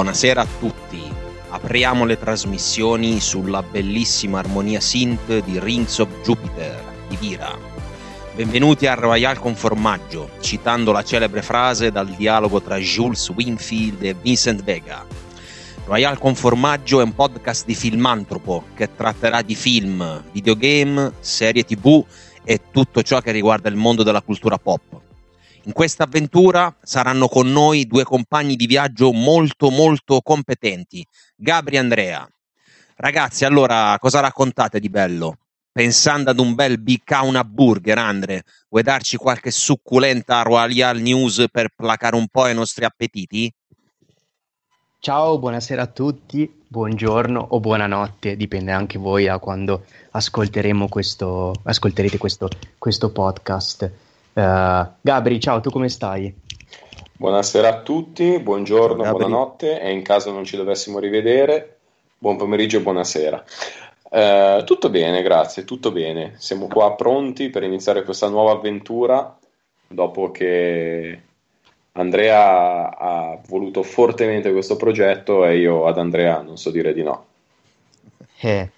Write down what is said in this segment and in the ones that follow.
Buonasera a tutti. Apriamo le trasmissioni sulla bellissima armonia synth di Rings of Jupiter di Vira. Benvenuti a Royal con formaggio, citando la celebre frase dal dialogo tra Jules Winfield e Vincent Vega. Royal con formaggio è un podcast di filmantropo che tratterà di film, videogame, serie tv e tutto ciò che riguarda il mondo della cultura pop. In questa avventura saranno con noi due compagni di viaggio molto molto competenti, Gabri e Andrea. Ragazzi, allora cosa raccontate di bello? Pensando ad un bel Biccauna Burger, Andre, vuoi darci qualche succulenta Royal News per placare un po' i nostri appetiti? Ciao, buonasera a tutti, buongiorno o buonanotte, dipende anche voi da quando ascolteremo questo, ascolterete questo, questo podcast. Uh, Gabri, ciao, tu come stai? Buonasera a tutti, buongiorno, Gabri. buonanotte e in caso non ci dovessimo rivedere, buon pomeriggio e buonasera. Uh, tutto bene, grazie, tutto bene. Siamo qua pronti per iniziare questa nuova avventura dopo che Andrea ha voluto fortemente questo progetto e io ad Andrea non so dire di no. Eh,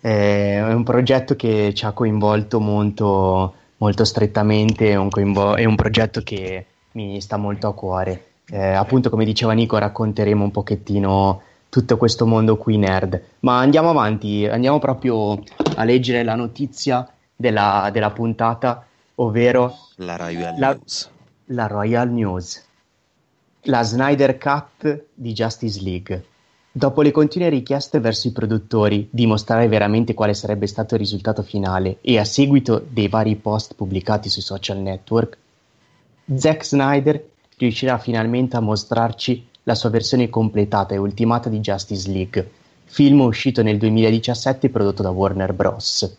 è un progetto che ci ha coinvolto molto molto strettamente, è un, coinvo- è un progetto che mi sta molto a cuore. Eh, appunto, come diceva Nico, racconteremo un pochettino tutto questo mondo qui nerd. Ma andiamo avanti, andiamo proprio a leggere la notizia della, della puntata, ovvero la Royal la, News. La Royal News. La Snyder Cut di Justice League. Dopo le continue richieste verso i produttori di mostrare veramente quale sarebbe stato il risultato finale e a seguito dei vari post pubblicati sui social network, Zack Snyder riuscirà finalmente a mostrarci la sua versione completata e ultimata di Justice League, film uscito nel 2017 prodotto da Warner Bros.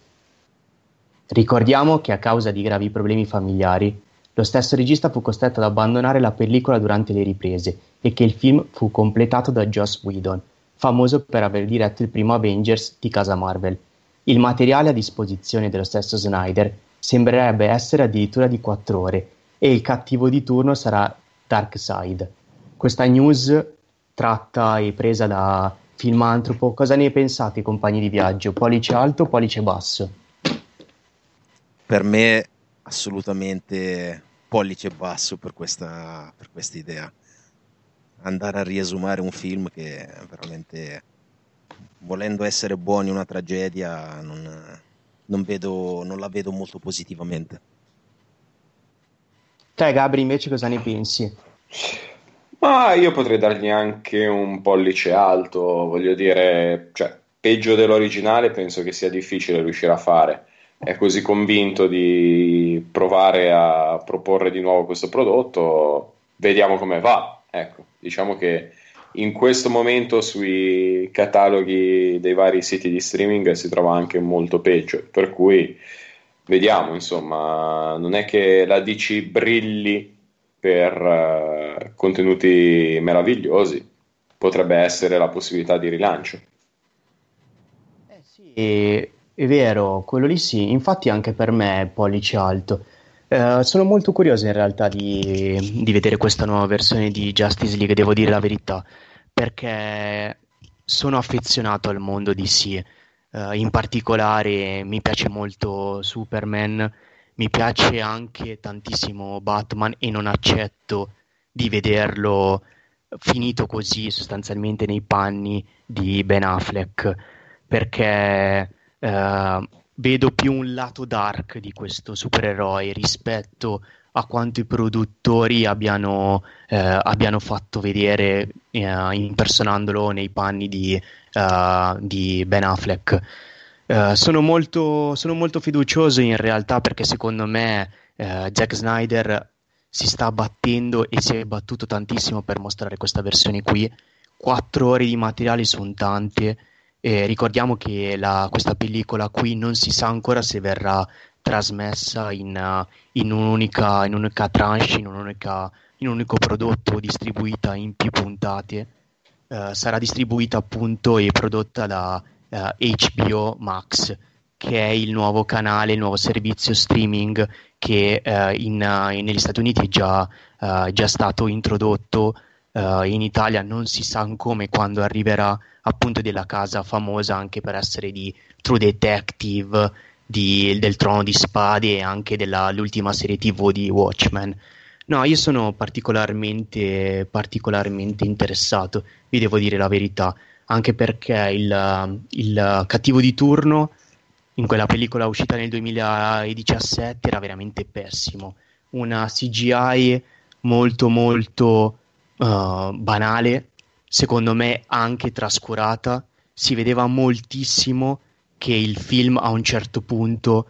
Ricordiamo che a causa di gravi problemi familiari, lo stesso regista fu costretto ad abbandonare la pellicola durante le riprese e che il film fu completato da Joss Whedon, famoso per aver diretto il primo Avengers di casa Marvel. Il materiale a disposizione dello stesso Snyder sembrerebbe essere addirittura di 4 ore e il cattivo di turno sarà Darkseid. Questa news tratta e presa da Filmantropo, cosa ne pensate compagni di viaggio? Pollice alto o pollice basso? Per me assolutamente pollice basso per questa, per questa idea andare a riesumare un film che veramente, volendo essere buoni, una tragedia, non, non, vedo, non la vedo molto positivamente. Te, Gabri, invece cosa ne pensi? Ma io potrei dargli anche un pollice alto, voglio dire, cioè, peggio dell'originale penso che sia difficile riuscire a fare. È così convinto di provare a proporre di nuovo questo prodotto, vediamo come va. Ecco, diciamo che in questo momento sui cataloghi dei vari siti di streaming si trova anche molto peggio, per cui vediamo, insomma, non è che la DC brilli per uh, contenuti meravigliosi, potrebbe essere la possibilità di rilancio. Eh sì, è vero, quello lì sì, infatti anche per me è pollice alto. Uh, sono molto curioso in realtà di, di, vedere questa nuova versione di Justice League, devo dire la verità, perché sono affezionato al mondo DC. Uh, in particolare mi piace molto Superman, mi piace anche tantissimo Batman e non accetto di vederlo finito così sostanzialmente nei panni di Ben Affleck, perché uh, vedo più un lato dark di questo supereroe rispetto a quanto i produttori abbiano, eh, abbiano fatto vedere eh, impersonandolo nei panni di, uh, di Ben Affleck. Uh, sono, molto, sono, molto, fiducioso in realtà perché secondo me uh, Zack Snyder si sta battendo e si è battuto tantissimo per mostrare questa versione qui. Quattro ore di materiali sono tante e ricordiamo che la, questa pellicola qui non si sa ancora se verrà trasmessa in, uh, in, un'unica, in un'unica tranche, in, un'unica, in, un unico prodotto distribuita in più puntate. Uh, sarà distribuita appunto e prodotta da eh, HBO Max, che è il nuovo canale, il nuovo servizio streaming che in, negli Stati Uniti è già, già stato introdotto uh, in Italia non si sa come quando arriverà appunto della casa famosa anche per essere di True Detective, di, del Trono di Spade e anche dell'ultima serie TV di Watchmen. No, io sono particolarmente, particolarmente interessato, vi devo dire la verità, anche perché il, il cattivo di turno in quella pellicola uscita nel 2017 era veramente pessimo. Una CGI molto molto uh, banale, secondo me anche trascurata. Si vedeva moltissimo che il film a un certo punto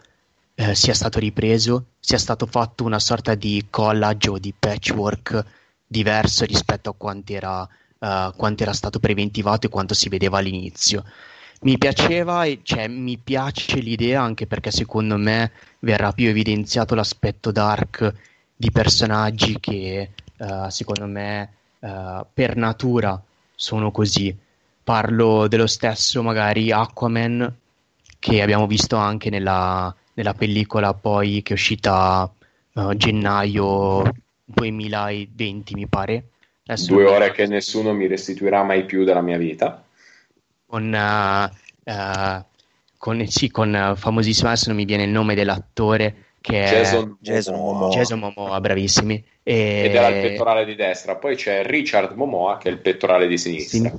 eh, sia stato ripreso, sia stato fatto una sorta di collage o di patchwork diverso rispetto a quanto era, uh, quanto era stato preventivato e quanto si vedeva all'inizio. Mi piaceva cioè, mi piace l'idea anche perché secondo me verrà più evidenziato l'aspetto dark di personaggi che uh, secondo me uh, per natura sono così. Parlo dello stesso magari Aquaman che abbiamo visto anche nella, nella pellicola poi che è uscita uh, gennaio 2020 mi pare. Adesso Due ore che nessuno mi restituirà mai più della mia vita con, con, sì, con famosissimo, adesso non mi viene il nome dell'attore che Jason, Jason Momoa. Jason Momoa, bravissimi. E... Ed era il pettorale di destra, poi c'è Richard Momoa che è il pettorale di sinistra. Sì.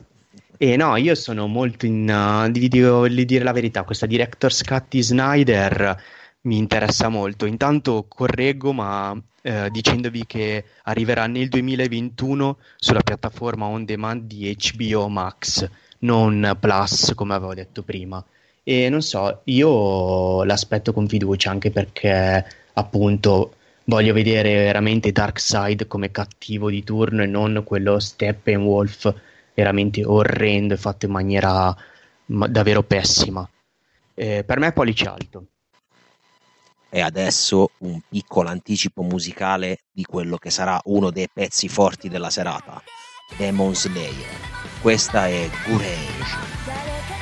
E no, io sono molto in. Uh, devo dire la verità, questa Director's Cut di Snyder mi interessa molto. Intanto correggo, ma eh, dicendovi che arriverà nel 2021 sulla piattaforma on demand di HBO Max non Plus come avevo detto prima. E non so, io l'aspetto con fiducia anche perché appunto voglio vedere veramente Darkseid come cattivo di turno e non quello Steppenwolf veramente orrendo e fatto in maniera ma- davvero pessima. Eh, per me è pollice alto. E adesso un piccolo anticipo musicale di quello che sarà uno dei pezzi forti della serata, Demon Slayer. Questa è Courage.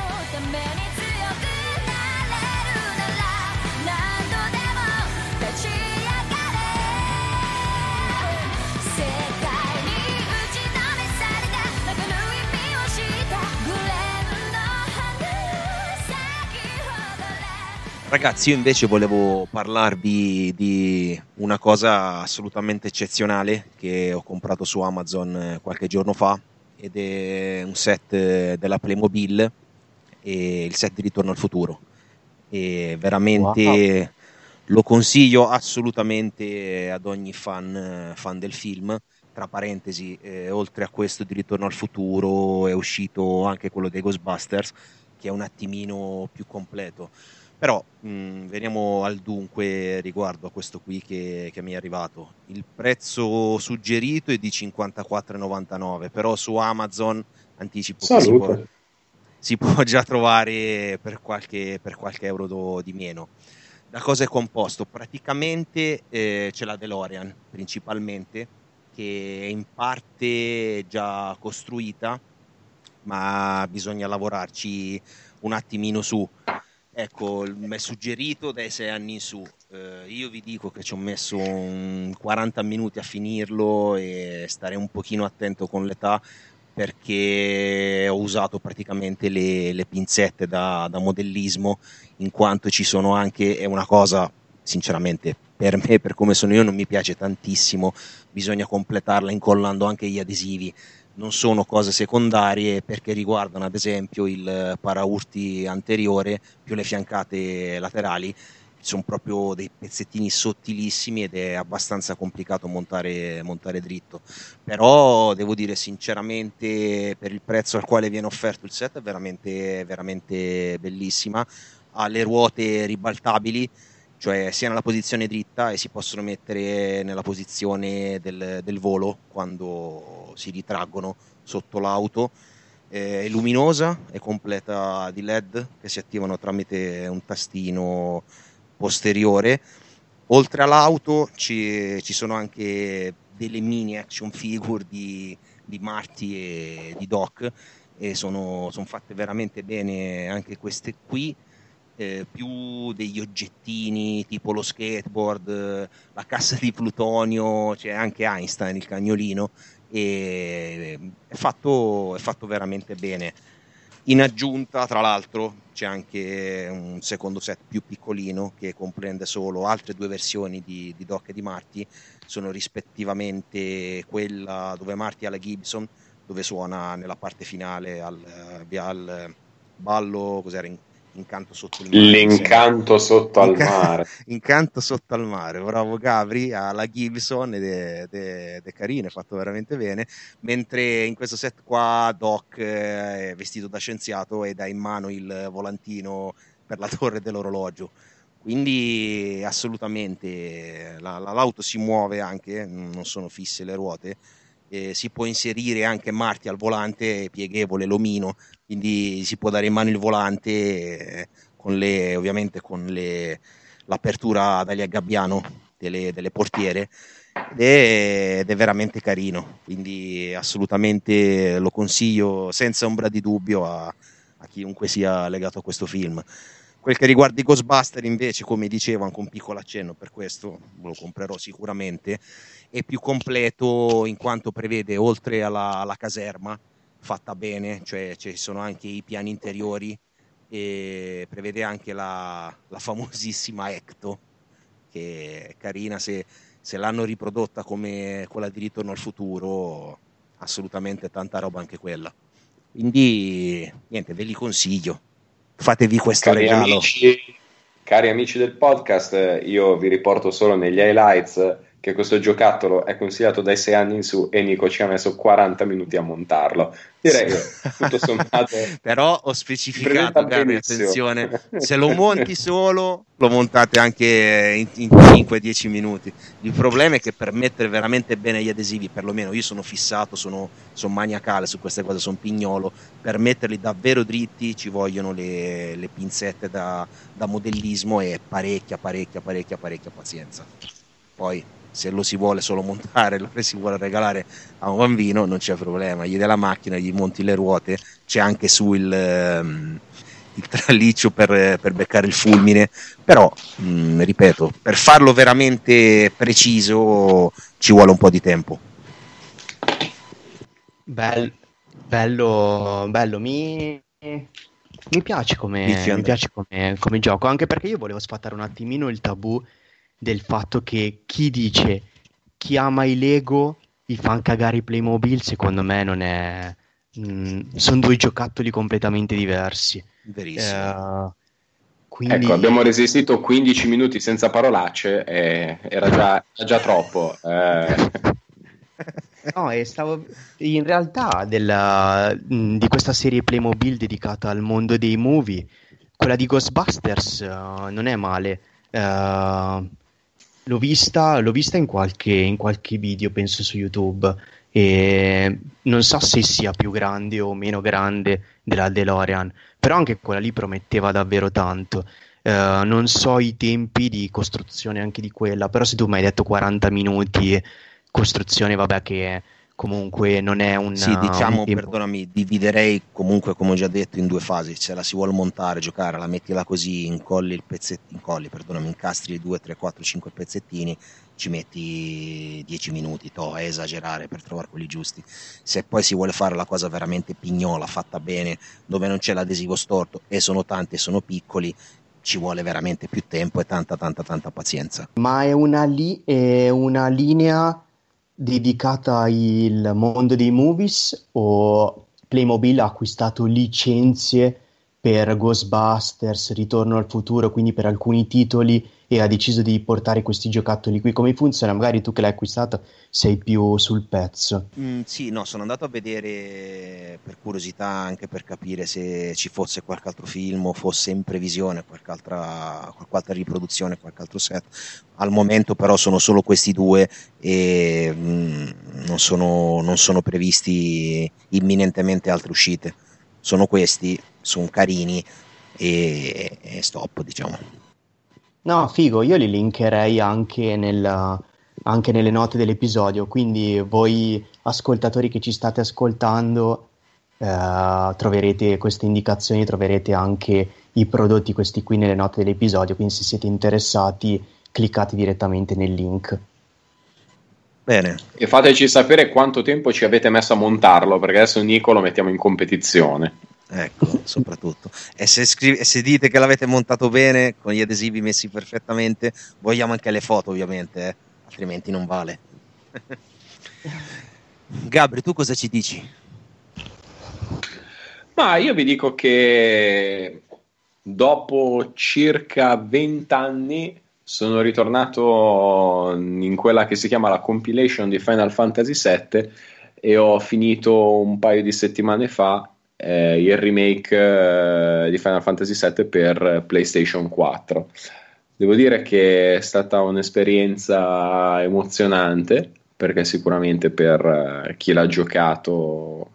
Ragazzi, io invece volevo parlarvi di una cosa assolutamente eccezionale che ho comprato su Amazon qualche giorno fa ed è un set eh, della Playmobil e il set di Ritorno al futuro. E veramente wow. lo consiglio assolutamente ad ogni fan, fan del film. Tra parentesi, eh, oltre a questo di Ritorno al futuro è uscito anche quello dei Ghostbusters, che è un attimino più completo. Però mh, veniamo al dunque riguardo a questo qui che, che, mi è arrivato. Il prezzo suggerito è di 54,99, però su Amazon anticipo che si può, si può, già trovare per qualche, per qualche euro do, di meno. Da cosa è composto? Praticamente eh, c'è la DeLorean principalmente, che è in parte già costruita, ma bisogna lavorarci un attimino su. Ecco, mi è suggerito dai sei anni in su. Eh, io vi dico che ci ho messo 40 minuti a finirlo e stare un pochino attento con l'età perché ho usato praticamente le, le pinzette da, da, modellismo in quanto ci sono anche, è una cosa sinceramente per me, per come sono io, non mi piace tantissimo, bisogna completarla incollando anche gli adesivi non sono cose secondarie perché riguardano ad esempio il paraurti anteriore più le fiancate laterali sono proprio dei pezzettini sottilissimi ed è abbastanza complicato montare, montare dritto. Però devo dire sinceramente per il prezzo al quale viene offerto il set è veramente, veramente bellissima. Ha le ruote ribaltabili cioè sia nella posizione dritta e si possono mettere nella posizione del, del volo quando si ritraggono sotto l'auto. È luminosa, è completa di LED che si attivano tramite un tastino posteriore. Oltre all'auto ci, ci sono anche delle mini action figure di, di Marty e di Doc e sono, sono fatte veramente bene anche queste qui eh, più degli oggettini tipo lo skateboard, la cassa di plutonio, c'è anche Einstein, il cagnolino, e è fatto, è fatto veramente bene. In aggiunta, tra l'altro, c'è anche un secondo set più piccolino che comprende solo altre due versioni di, di Doc e di Marty, sono rispettivamente quella dove Marty ha la Gibson, dove suona nella parte finale al, al ballo, cos'era, Incanto sotto il mare. L'incanto sotto al mare. Incanto sotto al mare, bravo Gabri, alla Gibson ed è, è, è carino, è fatto veramente bene, mentre in questo set qua Doc eh, è vestito da scienziato ed ha in mano il volantino per la torre dell'orologio. Quindi assolutamente la, la, l'auto si muove anche, non sono fisse le ruote, eh, si può inserire anche Marti al volante pieghevole, l'omino, quindi si può dare in mano il volante eh, con le, ovviamente con le, l'apertura dagli aggabbiano delle, delle portiere ed è, ed è, veramente carino, quindi assolutamente lo consiglio senza ombra di dubbio a, a chiunque sia legato a questo film. Quel che riguarda i Ghostbuster invece, come dicevo, anche un piccolo accenno per questo, lo comprerò sicuramente, è più completo in quanto prevede oltre alla, alla caserma fatta bene, cioè ci sono anche i piani interiori e prevede anche la, la famosissima Ecto, che è carina, se, se, l'hanno riprodotta come quella di Ritorno al futuro, assolutamente tanta roba anche quella. Quindi niente, ve li consiglio fatevi questo cari regalo. Amici, cari amici del podcast, io vi riporto solo negli highlights che questo giocattolo è consigliato dai 6 anni in su e Nico ci ha messo 40 minuti a montarlo. Direi che tutto sommato. Però ho specificato, Gabri, attenzione, se lo monti solo, lo montate anche in, in 5-10 minuti. Il problema è che per mettere veramente bene gli adesivi, perlomeno io sono fissato, sono, sono maniacale su queste cose, sono pignolo, per metterli davvero dritti ci vogliono le, le pinzette da, da modellismo e parecchia, parecchia, parecchia, parecchia pazienza. Poi se lo si vuole solo montare, lo si vuole regalare a un bambino, non c'è problema, gli dai la macchina, gli monti le ruote, c'è anche su il, ehm, il traliccio per, per, beccare il fulmine, però, mh, mm, ripeto, per farlo veramente preciso ci vuole un po' di tempo. Bello, bello, bello. Mi, mi piace, come, mi piace come, come gioco, anche perché io volevo sfatare un attimino il tabù del fatto che chi dice chi ama i Lego gli fa cagare i Playmobil, secondo me non è... Mm, sono due giocattoli completamente diversi. Verissimo. Uh, quindi... Ecco, abbiamo resistito 15 minuti senza parolacce, e era, già, già troppo. Eh. No, e stavo in realtà della, mm, di questa serie Playmobil dedicata al mondo dei movie, quella di Ghostbusters uh, non è male. Uh, L'ho vista, l'ho vista in, qualche, in qualche video, penso su YouTube, e non so se sia più grande o meno grande della DeLorean, però anche quella lì prometteva davvero tanto. Uh, non so i tempi di costruzione anche di quella, però se tu mi hai detto 40 minuti costruzione, vabbè che comunque non è un sì diciamo un perdonami dividerei comunque come ho già detto in due fasi. Se la si vuole montare giocare la mettila così incolli il pezzettino incolli perdonami incastri 2 3 4 5 pezzettini ci metti 10 minuti to, a esagerare per trovare quelli giusti. Se poi si vuole fare la cosa veramente pignola fatta bene dove non c'è l'adesivo storto e sono tanti e sono piccoli ci vuole veramente più tempo e tanta tanta tanta pazienza. Ma è una, li- è una linea dedicata al mondo dei movies o Playmobil ha acquistato licenze per Ghostbusters, Ritorno al futuro, quindi per alcuni titoli e ha deciso di portare questi giocattoli qui. Come funziona? Magari tu che l'hai acquistato sei più sul pezzo. Mm, sì, no, sono andato a vedere per curiosità anche per capire se ci fosse qualche altro film o fosse in previsione qualche altra, qualche altra riproduzione, qualche altro set. Al momento però sono solo questi due e mm, non, sono, non sono previsti imminentemente altre uscite. Sono questi, sono carini e, e stop, diciamo. No, figo, io li linkerei anche, nel, anche nelle note dell'episodio, quindi voi ascoltatori che ci state ascoltando eh, troverete queste indicazioni, troverete anche i prodotti questi qui nelle note dell'episodio, quindi se siete interessati cliccate direttamente nel link. Bene. E fateci sapere quanto tempo ci avete messo a montarlo, perché adesso Nico lo mettiamo in competizione. Ecco, soprattutto. E se, scrive, e se dite che l'avete montato bene, con gli adesivi messi perfettamente, vogliamo anche le foto, ovviamente, eh? altrimenti non vale. Gabri, tu cosa ci dici? Ma io vi dico che dopo circa 20 anni sono ritornato in quella che si chiama la compilation di Final Fantasy VII e ho finito un paio di settimane fa eh, il remake eh, di Final Fantasy VII per PlayStation 4. Devo dire che è stata un'esperienza emozionante perché sicuramente per eh, chi l'ha giocato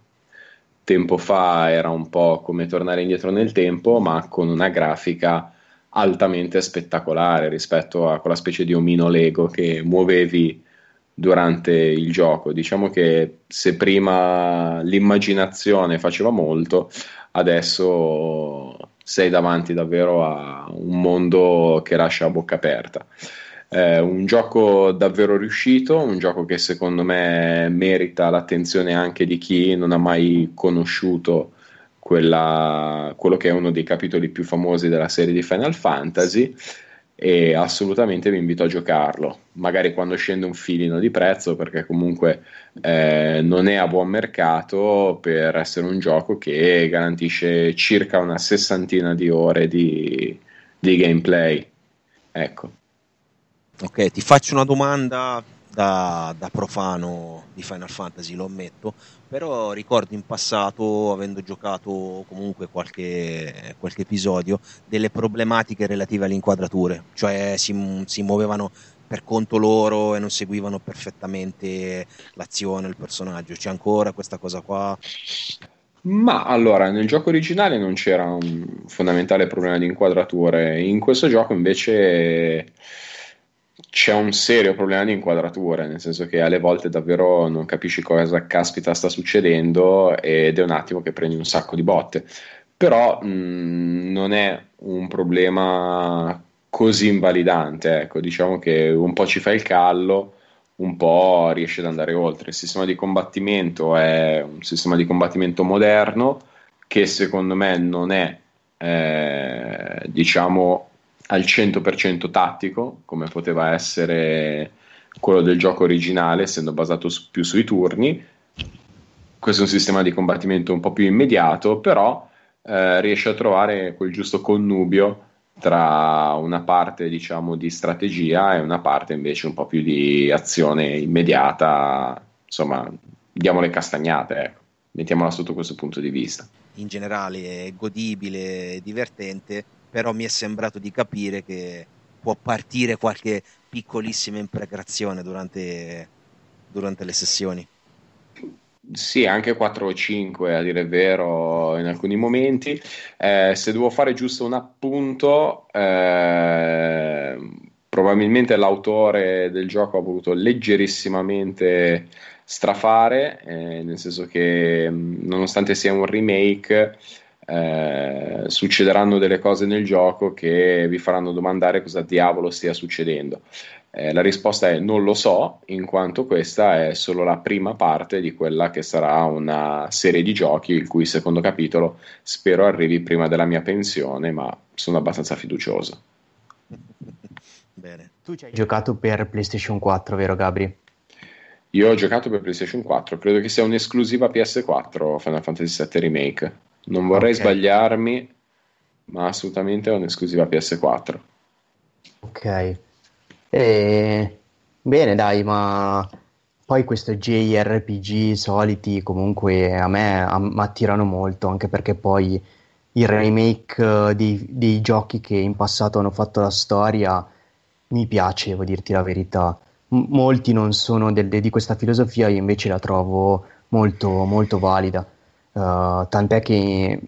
tempo fa era un po' come tornare indietro nel tempo, ma con una grafica altamente spettacolare rispetto a quella specie di omino Lego che muovevi durante il gioco. Diciamo che se prima l'immaginazione faceva molto, adesso sei davanti davvero a un mondo che lascia a bocca aperta. Eh, un gioco davvero riuscito, un gioco che secondo me merita l'attenzione anche di chi non ha mai conosciuto quella, quello che è uno dei capitoli più famosi della serie di Final Fantasy e assolutamente vi invito a giocarlo, magari quando scende un filino di prezzo perché comunque eh, non è a buon mercato per essere un gioco che garantisce circa una sessantina di ore di, di gameplay. Ecco. Ok, ti faccio una domanda da, da, profano di Final Fantasy, lo ammetto, però ricordo in passato, avendo giocato comunque qualche, qualche episodio, delle problematiche relative alle inquadrature, cioè si, si muovevano per conto loro e non seguivano perfettamente l'azione, il personaggio. C'è ancora questa cosa qua? Ma allora, nel gioco originale non c'era un fondamentale problema di inquadrature, in questo gioco invece c'è un serio problema di inquadratura, nel senso che alle volte davvero non capisci cosa caspita sta succedendo ed è un attimo che prendi un sacco di botte. Però mh, non è un problema così invalidante, ecco, diciamo che un po' ci fa il callo, un po' riesce ad andare oltre. Il sistema di combattimento è un sistema di combattimento moderno che secondo me non è, eh, diciamo, al 100% tattico, come poteva essere quello del gioco originale, essendo basato su, più sui turni. Questo è un sistema di combattimento un po' più immediato, però eh, riesce a trovare quel giusto connubio tra una parte diciamo di strategia e una parte invece un po' più di azione immediata, insomma, diamo le castagnate, ecco. mettiamola sotto questo punto di vista. In generale è godibile, divertente, però mi è sembrato di capire che può partire qualche piccolissima imprecazione durante, durante le sessioni. Sì, anche 4 o 5 a dire il vero in alcuni momenti. Eh, se devo fare giusto un appunto, eh, probabilmente l'autore del gioco ha voluto leggerissimamente strafare, eh, nel senso che nonostante sia un remake, eh, succederanno delle cose nel gioco che vi faranno domandare cosa diavolo stia succedendo. Eh, la risposta è non lo so, in quanto questa è solo la prima parte di quella che sarà una serie di giochi, il cui secondo capitolo spero arrivi prima della mia pensione, ma sono abbastanza fiducioso. Bene. Tu ci hai giocato per PlayStation 4, vero Gabri? Io ho giocato per PlayStation 4, credo che sia un'esclusiva PS4 Final Fantasy VII Remake. Non vorrei okay. sbagliarmi, ma assolutamente è un'esclusiva PS4. Ok. E... Bene, dai, ma poi questo JRPG soliti comunque a me attirano molto, anche perché poi il remake eh, dei, dei, giochi che in passato hanno fatto la storia mi piace, devo dirti la verità. M- molti non sono del, di questa filosofia, io invece la trovo molto, molto valida. Uh, tant'è che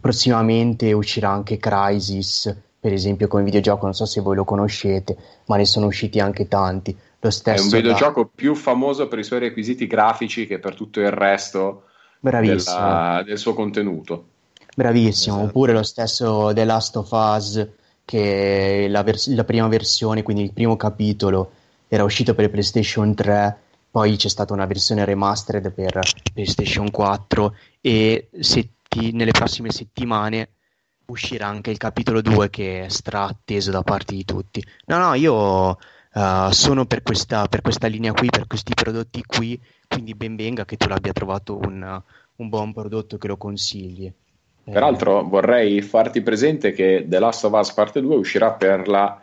prossimamente uscirà anche Crysis, per esempio come videogioco, non so se voi lo conoscete, ma ne sono usciti anche tanti. Lo stesso è un videogioco da... più famoso per i suoi requisiti grafici che per tutto il resto della, del suo contenuto. Bravissimo, esatto. oppure lo stesso The Last of Us, che la, vers- la prima versione, quindi il primo capitolo, era uscito per PlayStation 3 poi c'è stata una versione remastered per PlayStation 4 e setti- nelle prossime settimane uscirà anche il capitolo 2 che è straatteso da parte di tutti. No, no, io uh, sono per questa, per questa, linea qui, per questi prodotti qui, quindi ben venga che tu l'abbia trovato un, un buon prodotto che lo consigli. Peraltro vorrei farti presente che The Last of Us Parte 2 uscirà per la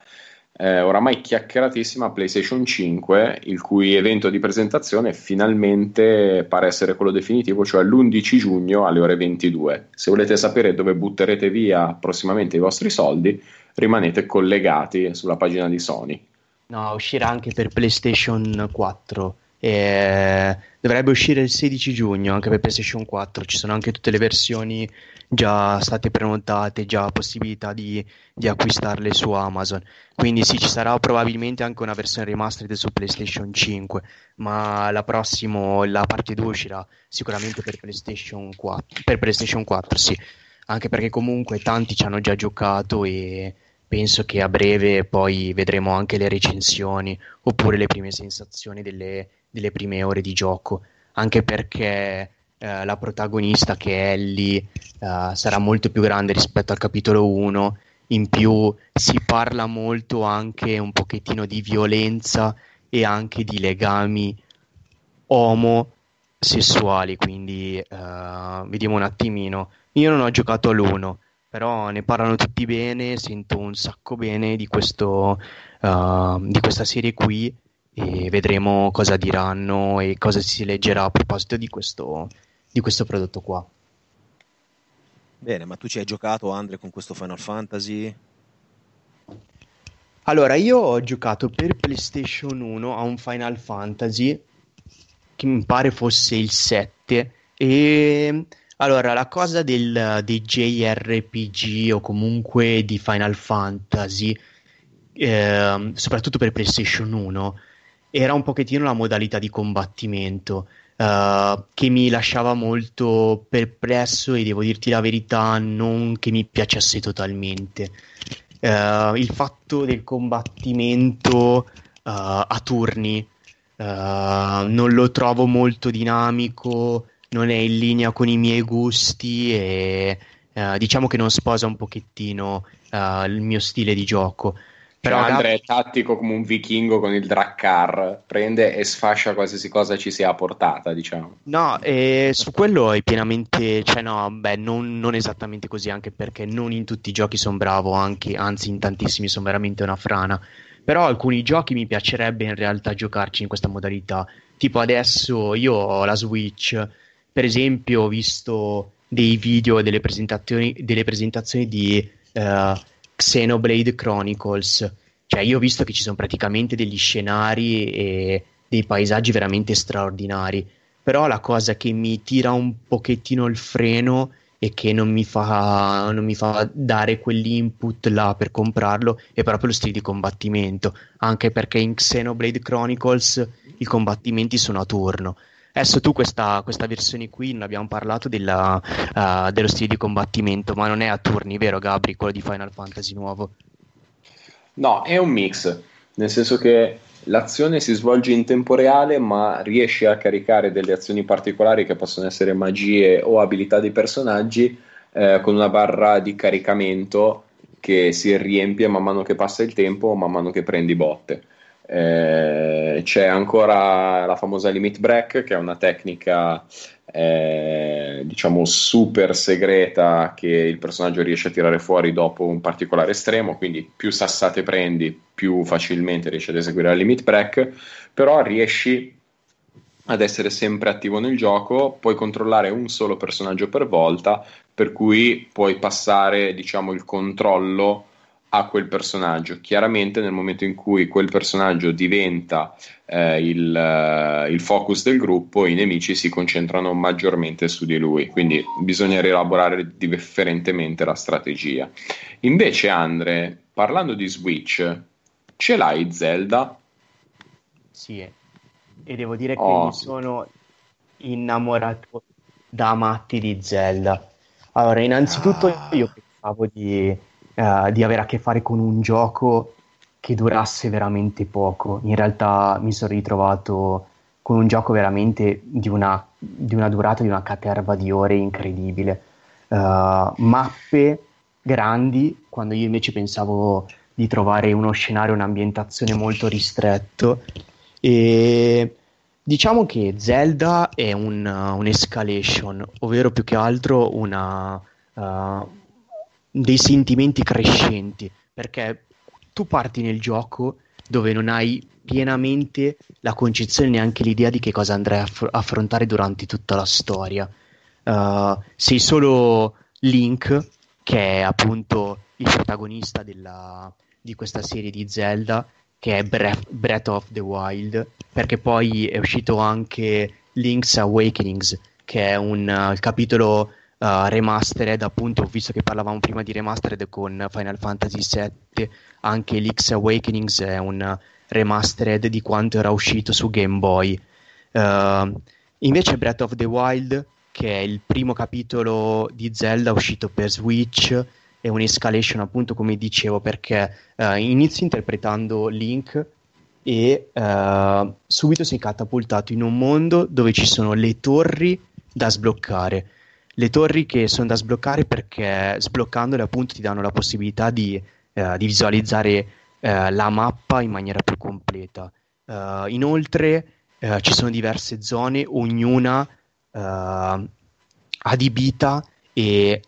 eh, oramai chiacchieratissima PlayStation 5, il cui evento di presentazione finalmente pare essere quello definitivo, cioè l'11 giugno alle ore 22. Se volete sapere dove butterete via prossimamente i vostri soldi, rimanete collegati sulla pagina di Sony. No, uscirà anche per PlayStation 4. E dovrebbe uscire il 16 giugno anche per PlayStation 4. Ci sono anche tutte le versioni già state prenotate, già possibilità di, di, acquistarle su Amazon. Quindi sì, ci sarà probabilmente anche una versione remastered su PlayStation 5, ma la prossima, la parte 2 uscirà sicuramente per PlayStation 4, per PlayStation 4 sì. Anche perché comunque tanti ci hanno già giocato e penso che a breve poi vedremo anche le recensioni oppure le prime sensazioni delle, delle prime ore di gioco. Anche perché eh, la protagonista che è Ellie eh, sarà molto più grande rispetto al capitolo 1 in più si parla molto anche un pochettino di violenza e anche di legami omosessuali quindi uh, vediamo un attimino io non ho giocato all'1 però ne parlano tutti bene sento un sacco bene di, questo, uh, di questa serie qui e vedremo cosa diranno e cosa si leggerà a proposito di questo, di questo prodotto qua. Bene, ma tu ci hai giocato, Andre, con questo Final Fantasy? Allora, io ho giocato per PlayStation 1 a un Final Fantasy che mi pare fosse il 7 e allora la cosa del, dei JRPG o comunque di Final Fantasy eh, soprattutto per PlayStation 1 era un pochettino la modalità di combattimento uh, che mi lasciava molto perplesso e devo dirti la verità, non che mi piacesse totalmente. Uh, il fatto del combattimento uh, a turni non lo trovo molto dinamico, non è in linea con i miei gusti e diciamo che non sposa un pochettino il mio stile di gioco. Però cioè, Andre è tattico come un vichingo con il Drakkar, prende e sfascia qualsiasi cosa ci sia a portata, diciamo. No, eh, su quello è pienamente, cioè no, beh, non, non, esattamente così, anche perché non in tutti i giochi sono bravo, anche, anzi in tantissimi sono veramente una frana. Però alcuni giochi mi piacerebbe in realtà giocarci in questa modalità. Tipo adesso io ho la Switch, per esempio ho visto dei video, delle presentazioni, delle presentazioni di... Uh, Xenoblade Chronicles. Cioè, io ho visto che ci sono praticamente degli scenari e dei paesaggi veramente straordinari. Però la cosa che mi tira un pochettino il freno e che non mi fa, non mi fa dare quell'input là per comprarlo è proprio lo stile di combattimento. Anche perché in Xenoblade Chronicles i combattimenti sono a turno. Adesso tu questa, questa versione qui abbiamo parlato della, uh, dello stile di combattimento, ma non è a turni, vero Gabri, quello di Final Fantasy nuovo? No, è un mix, nel senso che l'azione si svolge in tempo reale, ma riesce a caricare delle azioni particolari che possono essere magie o abilità dei personaggi eh, con una barra di caricamento che si riempie man mano che passa il tempo o man mano che prendi botte. Eh, c'è ancora la famosa limit break, che è una tecnica eh, diciamo super segreta che il personaggio riesce a tirare fuori dopo un particolare estremo. Quindi, più sassate prendi, più facilmente riesci ad eseguire la limit break. Però riesci ad essere sempre attivo nel gioco, puoi controllare un solo personaggio per volta, per cui puoi passare diciamo il controllo a quel personaggio. Chiaramente nel momento in cui quel personaggio diventa eh, il, uh, il, focus del gruppo, i nemici si concentrano maggiormente su di lui, quindi bisogna rielaborare differentemente la strategia. Invece Andre, parlando di Switch, ce l'hai Zelda? Sì, e devo dire che oh. mi sono innamorato da matti di Zelda. Allora, innanzitutto ah. io pensavo di uh, di avere a che fare con un gioco che durasse veramente poco. In realtà mi sono ritrovato con un gioco veramente di una, di una durata di una caterva di ore incredibile. Uh, mappe grandi, quando io invece pensavo di trovare uno scenario, un'ambientazione molto ristretto. E diciamo che Zelda è un, un'escalation, ovvero più che altro una, uh, dei sentimenti crescenti, perché tu parti nel gioco dove non hai pienamente la concezione neanche l'idea di che cosa andrai a aff- affrontare durante tutta la storia. Uh, sei solo Link, che è appunto il protagonista della, di questa serie di Zelda, che è Breath, Breath of the Wild, perché poi è uscito anche Link's Awakenings, che è un uh, capitolo uh, remastered, appunto, visto che parlavamo prima di remastered con Final Fantasy VII, anche Link's Awakenings è un remastered di quanto era uscito su Game Boy. Uh, invece Breath of the Wild, che è il primo capitolo di Zelda uscito per Switch, è un'escalation appunto come dicevo perché uh, inizio interpretando Link e uh, subito sei catapultato in un mondo dove ci sono le torri da sbloccare. Le torri che sono da sbloccare perché sbloccandole appunto ti danno la possibilità di, uh, di visualizzare eh, la mappa in maniera più completa. Uh, inoltre uh, ci sono diverse zone, ognuna adibita e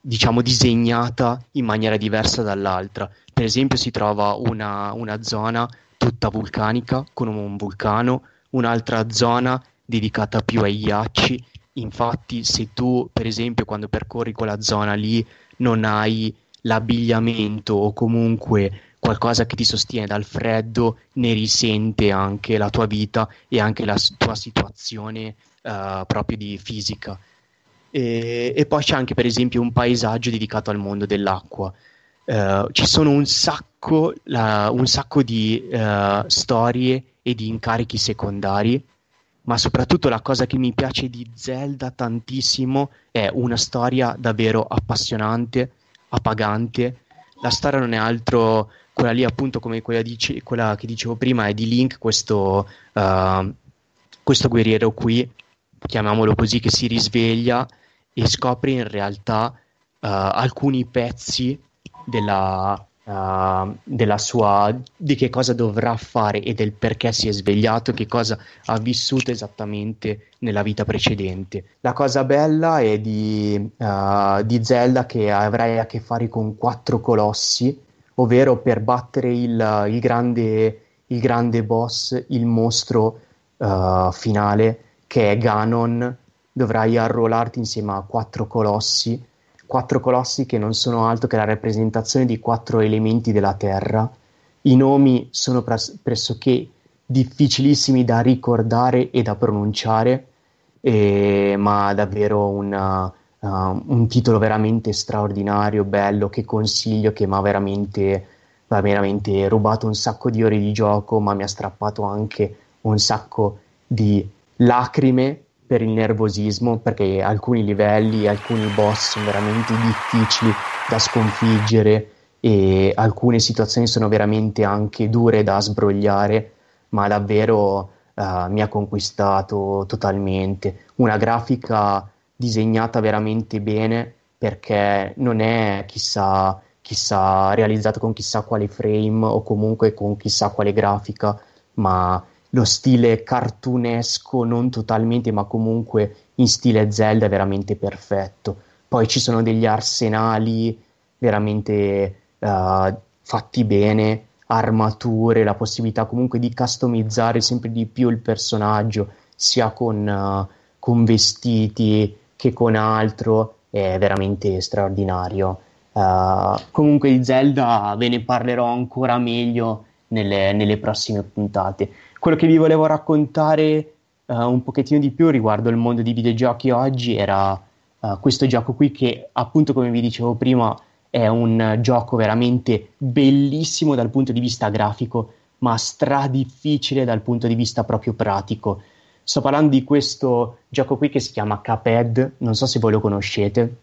diciamo disegnata in maniera diversa dall'altra. Per esempio si trova una, una zona tutta vulcanica con un vulcano, un'altra zona dedicata più ai ghiacci. Infatti, se tu, per esempio, quando percorri quella zona lì non hai l'abbigliamento o comunque qualcosa che ti sostiene dal freddo, ne risente anche la tua vita e anche la tua situazione uh, proprio di fisica. E, e, poi c'è anche per esempio un paesaggio dedicato al mondo dell'acqua. Uh, ci sono un sacco, la, un sacco di uh, storie e di incarichi secondari, ma soprattutto la cosa che mi piace di Zelda tantissimo è una storia davvero appassionante, appagante. La storia non è altro quella lì appunto come quella, dice, quella che dicevo prima è di Link, questo, uh, questo guerriero qui, chiamiamolo così, che si risveglia e scopre in realtà uh, alcuni pezzi della, uh, della sua di che cosa dovrà fare e del perché si è svegliato, che cosa ha vissuto esattamente nella vita precedente. La cosa bella è di, uh, di Zelda che avrai a che fare con quattro colossi ovvero per battere il, il, grande, il grande, boss, il mostro uh, finale che è Ganon, dovrai arruolarti insieme a quattro colossi, quattro colossi che non sono altro che la rappresentazione di quattro elementi della terra. I nomi sono pres- pressoché difficilissimi da ricordare e da pronunciare, e, ma davvero una, uh, un titolo veramente straordinario, bello, che consiglio, che mi ha veramente, veramente rubato un sacco di ore di gioco, ma mi ha strappato anche un sacco di lacrime per il nervosismo, perché alcuni livelli, alcuni boss sono veramente difficili da sconfiggere e alcune situazioni sono veramente anche dure da sbrogliare, ma davvero uh, mi ha conquistato totalmente. Una grafica disegnata veramente bene perché non è chissà, chissà realizzata con chissà quale frame o comunque con chissà quale grafica, ma lo stile cartunesco, non totalmente, ma comunque in stile Zelda è veramente perfetto. Poi ci sono degli arsenali veramente uh, fatti bene, armature, la possibilità comunque di customizzare sempre di più il personaggio, sia con, uh, con vestiti, che con altro è veramente straordinario. Uh, comunque di Zelda ve ne parlerò ancora meglio nelle, nelle prossime puntate. Quello che vi volevo raccontare uh, un pochettino di più riguardo il mondo dei videogiochi oggi era uh, questo gioco qui che appunto come vi dicevo prima è un gioco veramente bellissimo dal punto di vista grafico ma stra difficile dal punto di vista proprio pratico Sto parlando di questo gioco qui che si chiama Cuphead, non so se voi lo conoscete.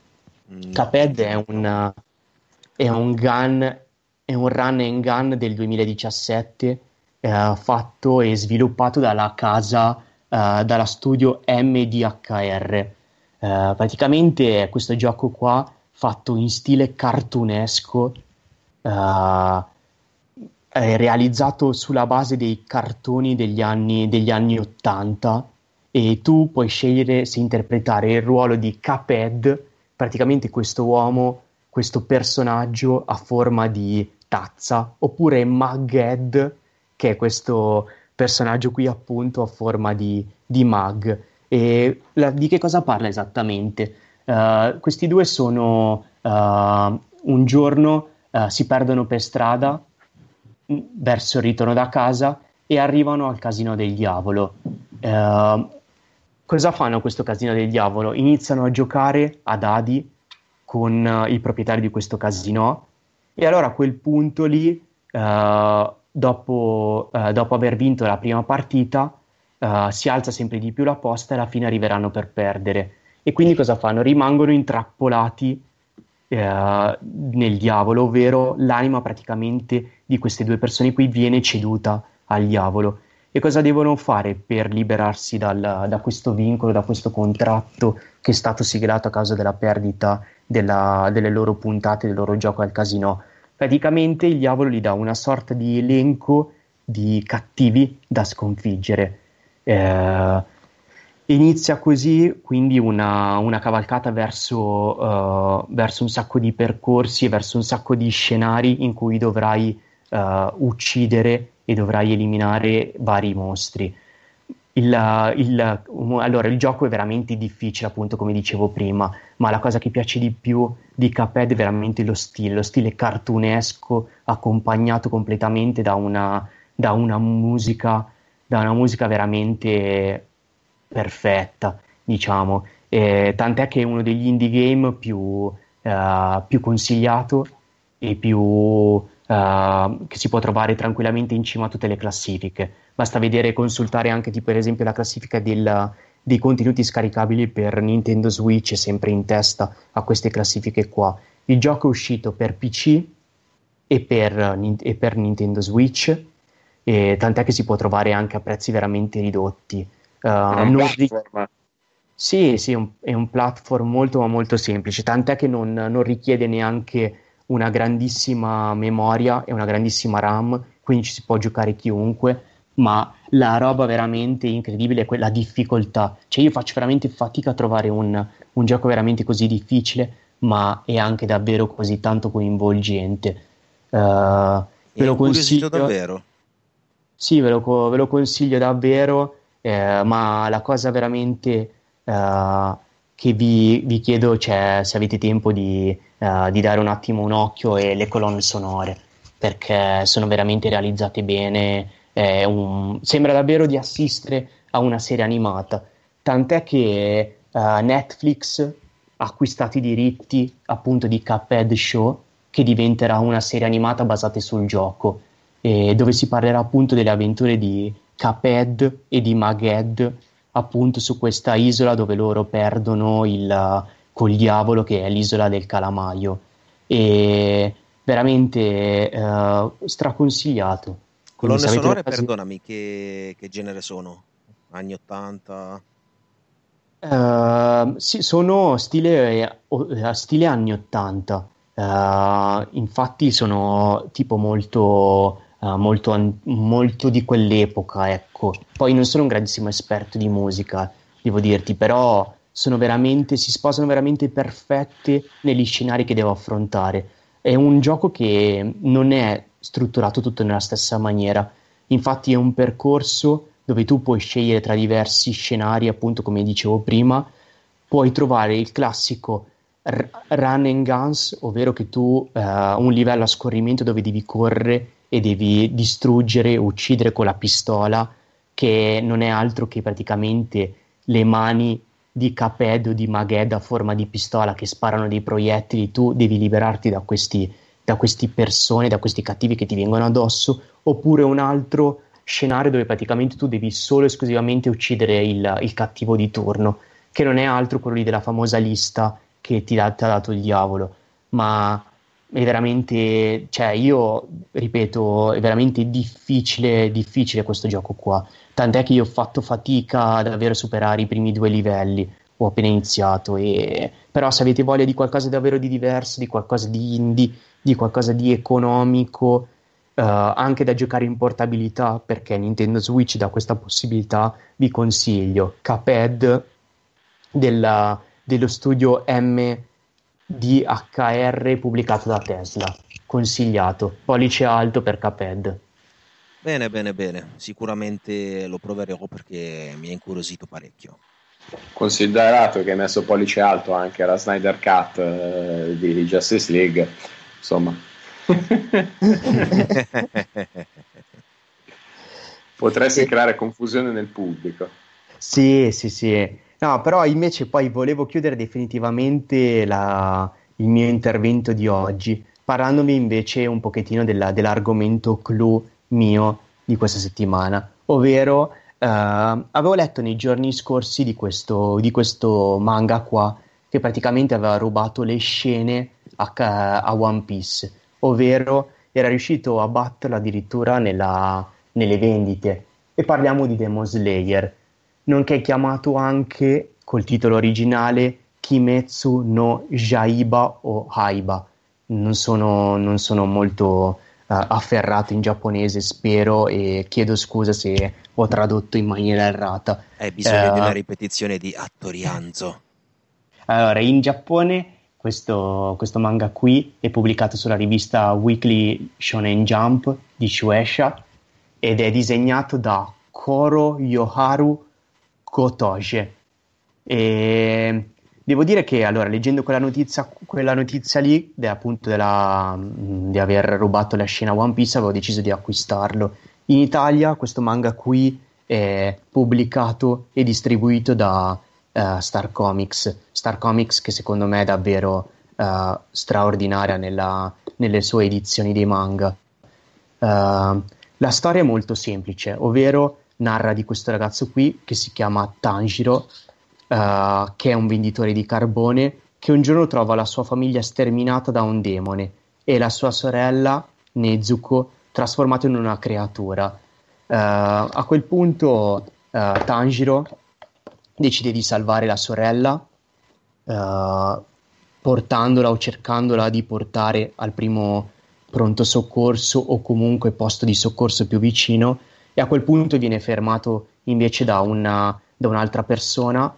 Mm. Cuphead è un, è un gun, è un run and gun del 2017, eh, fatto e sviluppato dalla casa, eh, dalla studio MDHR. Eh, praticamente questo gioco qua fatto in stile cartunesco, eh, realizzato sulla base dei cartoni degli anni, degli anni 80 e tu puoi scegliere se interpretare il ruolo di Cuphead, praticamente questo uomo, questo personaggio a forma di tazza, oppure Mughead, che è questo personaggio qui appunto a forma di, di mug. E la, di che cosa parla esattamente? Uh, questi due sono uh, un giorno uh, si perdono per strada mm, verso il ritorno da casa e arrivano al casino del diavolo. cosa fanno questo casino del diavolo? Iniziano a giocare a dadi con il proprietario di questo casino e allora a quel punto lì dopo, eh, dopo, aver vinto la prima partita, eh, si alza sempre di più la posta e alla fine arriveranno per perdere. E quindi cosa fanno? Rimangono intrappolati eh, nel diavolo, ovvero l'anima praticamente di queste due persone qui viene ceduta al diavolo. E cosa devono fare per liberarsi dal, da questo vincolo, da questo contratto che è stato siglato a causa della perdita della, delle loro puntate, del loro gioco al casino? Praticamente il diavolo gli dà una sorta di elenco di cattivi da sconfiggere. Eh, inizia così quindi una, una cavalcata verso, uh, verso, un sacco di percorsi e verso un sacco di scenari in cui dovrai uh, uccidere e dovrai eliminare vari mostri. Il, il, allora, il gioco è veramente difficile, appunto, come dicevo prima, ma la cosa che piace di più di Cuphead è veramente lo stile, lo stile cartunesco, accompagnato completamente da una, da una musica, da una musica veramente perfetta, diciamo. Eh, tant'è che è uno degli indie game più, uh, più consigliato e più uh, che si può trovare tranquillamente in cima a tutte le classifiche basta vedere e consultare anche tipo per esempio la classifica del, dei contenuti scaricabili per Nintendo Switch è sempre in testa a queste classifiche qua. Il gioco è uscito per PC e per, e per Nintendo Switch, e tant'è che si può trovare anche a prezzi veramente ridotti. Uh, non sì, sì, un, è un platform molto ma molto semplice, tant'è che non, non richiede neanche una grandissima memoria e una grandissima RAM, quindi ci si può giocare chiunque ma la roba veramente incredibile è quella difficoltà. Cioè, io faccio veramente fatica a trovare un, un gioco veramente così difficile, ma è anche davvero così tanto coinvolgente. Uh, ve lo consiglio davvero. Sì, ve lo, ve lo consiglio davvero, eh, ma la cosa veramente uh, che vi, vi chiedo, cioè, se avete tempo di, uh, di dare un attimo un occhio, è le colonne sonore, perché sono veramente realizzate bene un, sembra davvero di assistere a una serie animata, tant'è che uh, Netflix ha acquistato i diritti appunto di Cuphead Show, che diventerà una serie animata basata sul gioco, eh, dove si parlerà appunto delle avventure di Cuphead e di Maghead, appunto su questa isola dove loro perdono il col diavolo che è l'isola del calamaio. E veramente uh, straconsigliato. Colonne sonore, quasi... perdonami, che, che, genere sono? Anni 80? Uh, ehm, sì, sono stile, uh, stile anni 80. Uh, eh, infatti sono tipo molto, uh, molto, molto di quell'epoca, ecco. Poi non sono un grandissimo esperto di musica, devo dirti, però sono veramente, si sposano veramente perfette negli scenari che devo affrontare. È un gioco che non è strutturato tutto nella stessa maniera. Infatti è un percorso dove tu puoi scegliere tra diversi scenari, appunto come dicevo prima, puoi trovare il classico r- run and guns, ovvero che tu uh, un livello a scorrimento dove devi correre e devi distruggere, uccidere con la pistola, che non è altro che praticamente le mani di Caped o di Maged a forma di pistola che sparano dei proiettili, tu devi liberarti da questi da queste persone, da questi cattivi che ti vengono addosso, oppure un altro scenario dove praticamente tu devi solo e esclusivamente uccidere il, il cattivo di turno, che non è altro quello lì della famosa lista che ti, ha, ti ha dato il diavolo. Ma è veramente, cioè io ripeto, è veramente difficile, difficile questo gioco qua. Tant'è che io ho fatto fatica ad avere superare i primi due livelli. Ho appena iniziato, e... però se avete voglia di qualcosa davvero di diverso, di qualcosa di indie, di qualcosa di economico, uh, anche da giocare in portabilità, perché Nintendo Switch dà questa possibilità, vi consiglio Cuphead della, dello studio M DHR pubblicato da Tesla. Consigliato, pollice alto per Caped. Bene, bene, bene. Sicuramente lo proverò perché mi ha incuriosito parecchio. Considerato che hai messo pollice alto anche alla Snyder Cut eh, di Justice League, insomma. Potresti creare confusione nel pubblico. Sì, sì, sì. No, però invece poi volevo chiudere definitivamente la, il mio intervento di oggi, parlandovi invece un pochettino della, dell'argomento clou mio di questa settimana, ovvero eh, avevo letto nei giorni scorsi di questo, di questo, manga qua che praticamente aveva rubato le scene a, a One Piece, ovvero era riuscito a batterlo addirittura nella, nelle vendite. E parliamo di Demon Slayer nonché chiamato anche col titolo originale Kimetsu no Jaiba o Haiba. Non sono, non sono molto afferrato in giapponese, spero, e chiedo scusa se ho tradotto in maniera errata. Hai bisogno uh, di una ripetizione di Attorianzo. Allora, in Giappone questo, questo, manga qui è pubblicato sulla rivista Weekly Shonen Jump di Shueisha ed è disegnato da Koro Yoharu Kotoge. E devo dire che allora, leggendo quella notizia, quella notizia lì, de, appunto della, di aver rubato la scena One Piece, avevo deciso di acquistarlo. In Italia questo manga qui è pubblicato e distribuito da uh, Star Comics. Star Comics che secondo me è davvero uh, straordinaria nella, nelle sue edizioni dei manga. Uh, la storia è molto semplice, ovvero narra di questo ragazzo qui che si chiama Tanjiro, uh, che è un venditore di carbone, che un giorno trova la sua famiglia sterminata da un demone e la sua sorella Nezuko trasformata in una creatura. Uh, a quel punto uh, Tanjiro decide di salvare la sorella portandola o cercandola di portare al primo pronto soccorso o comunque posto di soccorso più vicino e a quel punto viene fermato invece da, una, da un'altra persona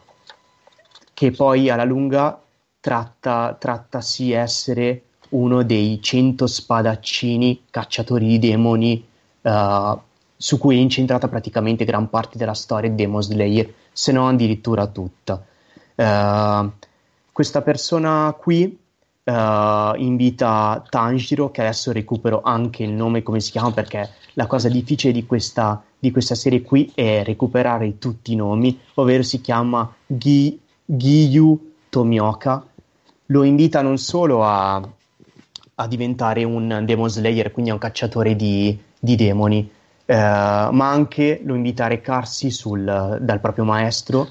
che poi alla lunga tratta, trattasi essere uno dei cento spadaccini cacciatori di demoni uh, su cui è incentrata praticamente gran parte della storia di Demon Slayer, se non addirittura tutta. Uh, questa persona qui uh, invita Tanjiro, che adesso recupero anche il nome come si chiama, perché la cosa difficile di questa, di questa serie qui è recuperare tutti i nomi, ovvero si chiama Gi, Giyu Tomioka. Lo invita non solo a, a diventare un Demon Slayer, quindi un cacciatore di, di demoni, Uh, ma anche lo invita a recarsi sul, dal proprio maestro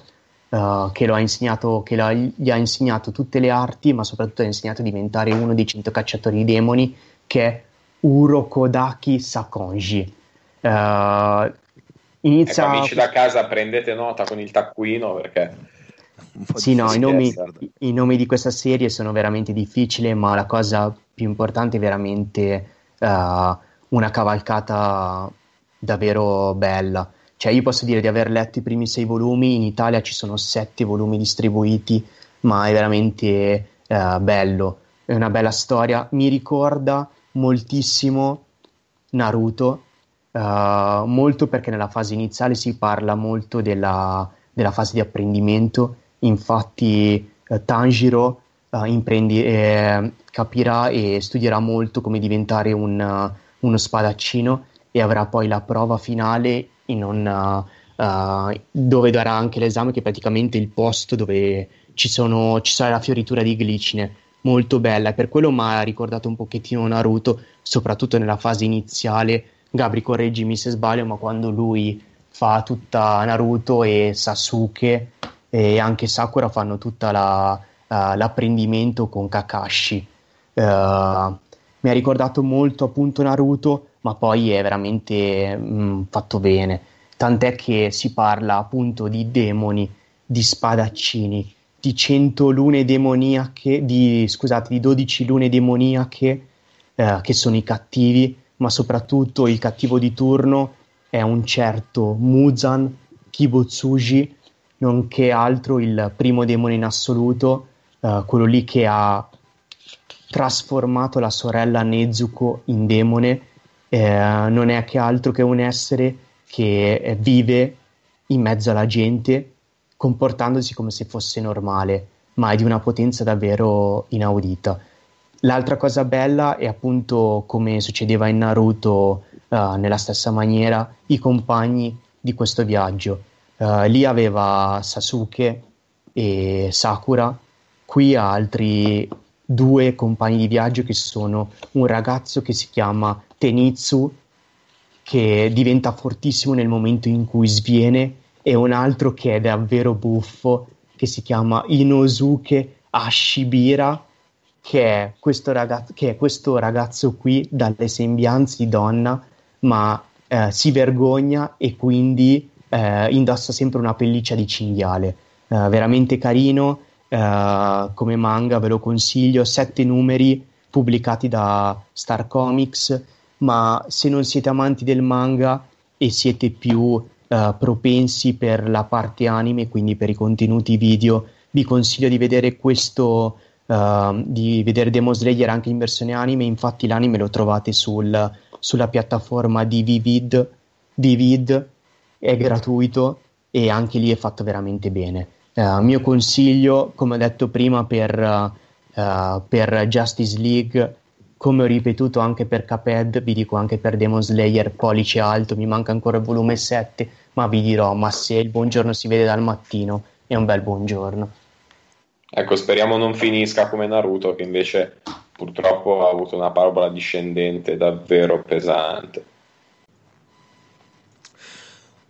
uh, che, ha insegnato, che la, gli ha insegnato tutte le arti, ma soprattutto ha insegnato a diventare uno dei cento cacciatori di demoni, che è Urokodaki Sakonji. Uh, inizia... Ecco, amici da casa, prendete nota con il taccuino perché... Sì, no, i nomi, i nomi, di questa serie sono veramente difficili, ma la cosa più importante è veramente uh, una cavalcata davvero bella. Cioè, io posso dire di aver letto i primi sei volumi, in Italia ci sono sette volumi distribuiti, ma è veramente eh, bello, è una bella storia. Mi ricorda moltissimo Naruto, eh, molto perché nella fase iniziale si parla molto della, della fase di apprendimento, infatti eh, Tanjiro eh, imprendi, eh, capirà e studierà molto come diventare un, uno spadaccino e avrà poi la prova finale in una, uh, dove darà anche l'esame che è praticamente il posto dove ci, sono, ci sarà la fioritura di glicine. Molto bella. E per quello mi ha ricordato un pochettino Naruto soprattutto nella fase iniziale. Gabri correggimi se sbaglio ma quando lui fa tutta Naruto e Sasuke e anche Sakura fanno tutto uh, l'apprendimento con Kakashi uh, mi ha ricordato molto appunto Naruto, ma poi è veramente mh, mm, fatto bene. Tant'è che si parla appunto di demoni, di spadaccini, di 100 lune demoniache, di, scusate, di 12 lune demoniache eh, che sono i cattivi, ma soprattutto il cattivo di turno è un certo Muzan Kibutsuji, nonché altro il primo demone in assoluto, eh, quello lì che ha trasformato la sorella Nezuko in demone, eh, non è che altro che un essere che vive in mezzo alla gente comportandosi come se fosse normale, ma è di una potenza davvero inaudita. L'altra cosa bella è appunto come succedeva in Naruto uh, nella stessa maniera i compagni di questo viaggio. Uh, lì aveva Sasuke e Sakura, qui ha altri due compagni di viaggio che sono un ragazzo che si chiama Tenitsu che diventa fortissimo nel momento in cui sviene e un altro che è davvero buffo che si chiama Inosuke Ashibira che è questo ragazzo, che è questo ragazzo qui dalle sembianze di donna ma eh, si vergogna e quindi eh, indossa sempre una pelliccia di cinghiale. Eh, veramente carino eh, come manga, ve lo consiglio, sette numeri pubblicati da Star Comics, ma se non siete amanti del manga e siete più uh, propensi per la parte anime, quindi per i contenuti video, vi consiglio di vedere questo, uh, di vedere Demon Slayer anche in versione anime, infatti l'anime lo trovate sul, sulla piattaforma di Vivid, Vivid, è gratuito e anche lì è fatto veramente bene. Uh, mio consiglio, come ho detto prima, per, uh, per, Justice League, come ho ripetuto anche per Caped, vi dico anche per Demon Slayer, pollice alto, mi manca ancora il volume 7, ma vi dirò, ma se il buongiorno si vede dal mattino, è un bel buongiorno. Ecco, speriamo non finisca come Naruto, che invece purtroppo ha avuto una parabola discendente davvero pesante.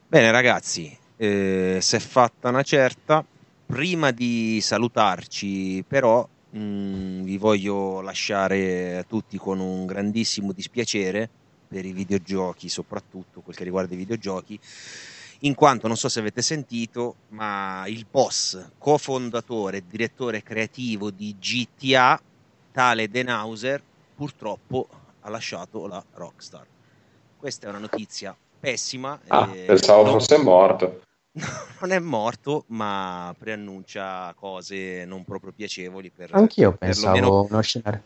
Bene ragazzi, eh, si è fatta una certa, prima di salutarci, però, mh, mm, vi voglio lasciare tutti con un grandissimo dispiacere per i videogiochi, soprattutto quel che riguarda i videogiochi, in quanto non so se avete sentito, ma il boss, cofondatore e direttore creativo di GTA, tale Denhauser, purtroppo ha lasciato la Rockstar. Questa è una notizia pessima. Ah, pensavo non... fosse morto. non è morto, ma preannuncia cose non proprio piacevoli. Per, Anch'io pensavo uno scenario.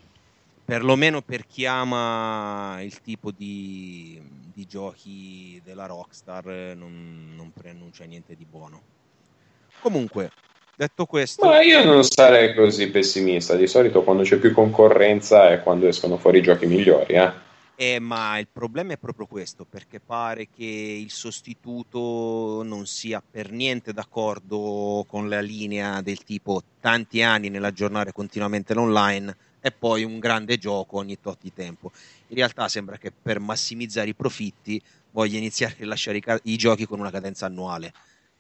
Perlomeno per chi ama il tipo di, di giochi della Rockstar, non, non preannuncia niente di buono. Comunque, detto questo. Ma io non sarei così pessimista. Di solito quando c'è più concorrenza è quando escono fuori giochi migliori, eh. Eh, ma il problema è proprio questo, perché pare che il sostituto non sia per niente d'accordo con la linea del tipo tanti anni nell'aggiornare continuamente l'online e poi un grande gioco ogni tot di tempo. In realtà sembra che per massimizzare i profitti voglia iniziare a rilasciare i, ca- i giochi con una cadenza annuale.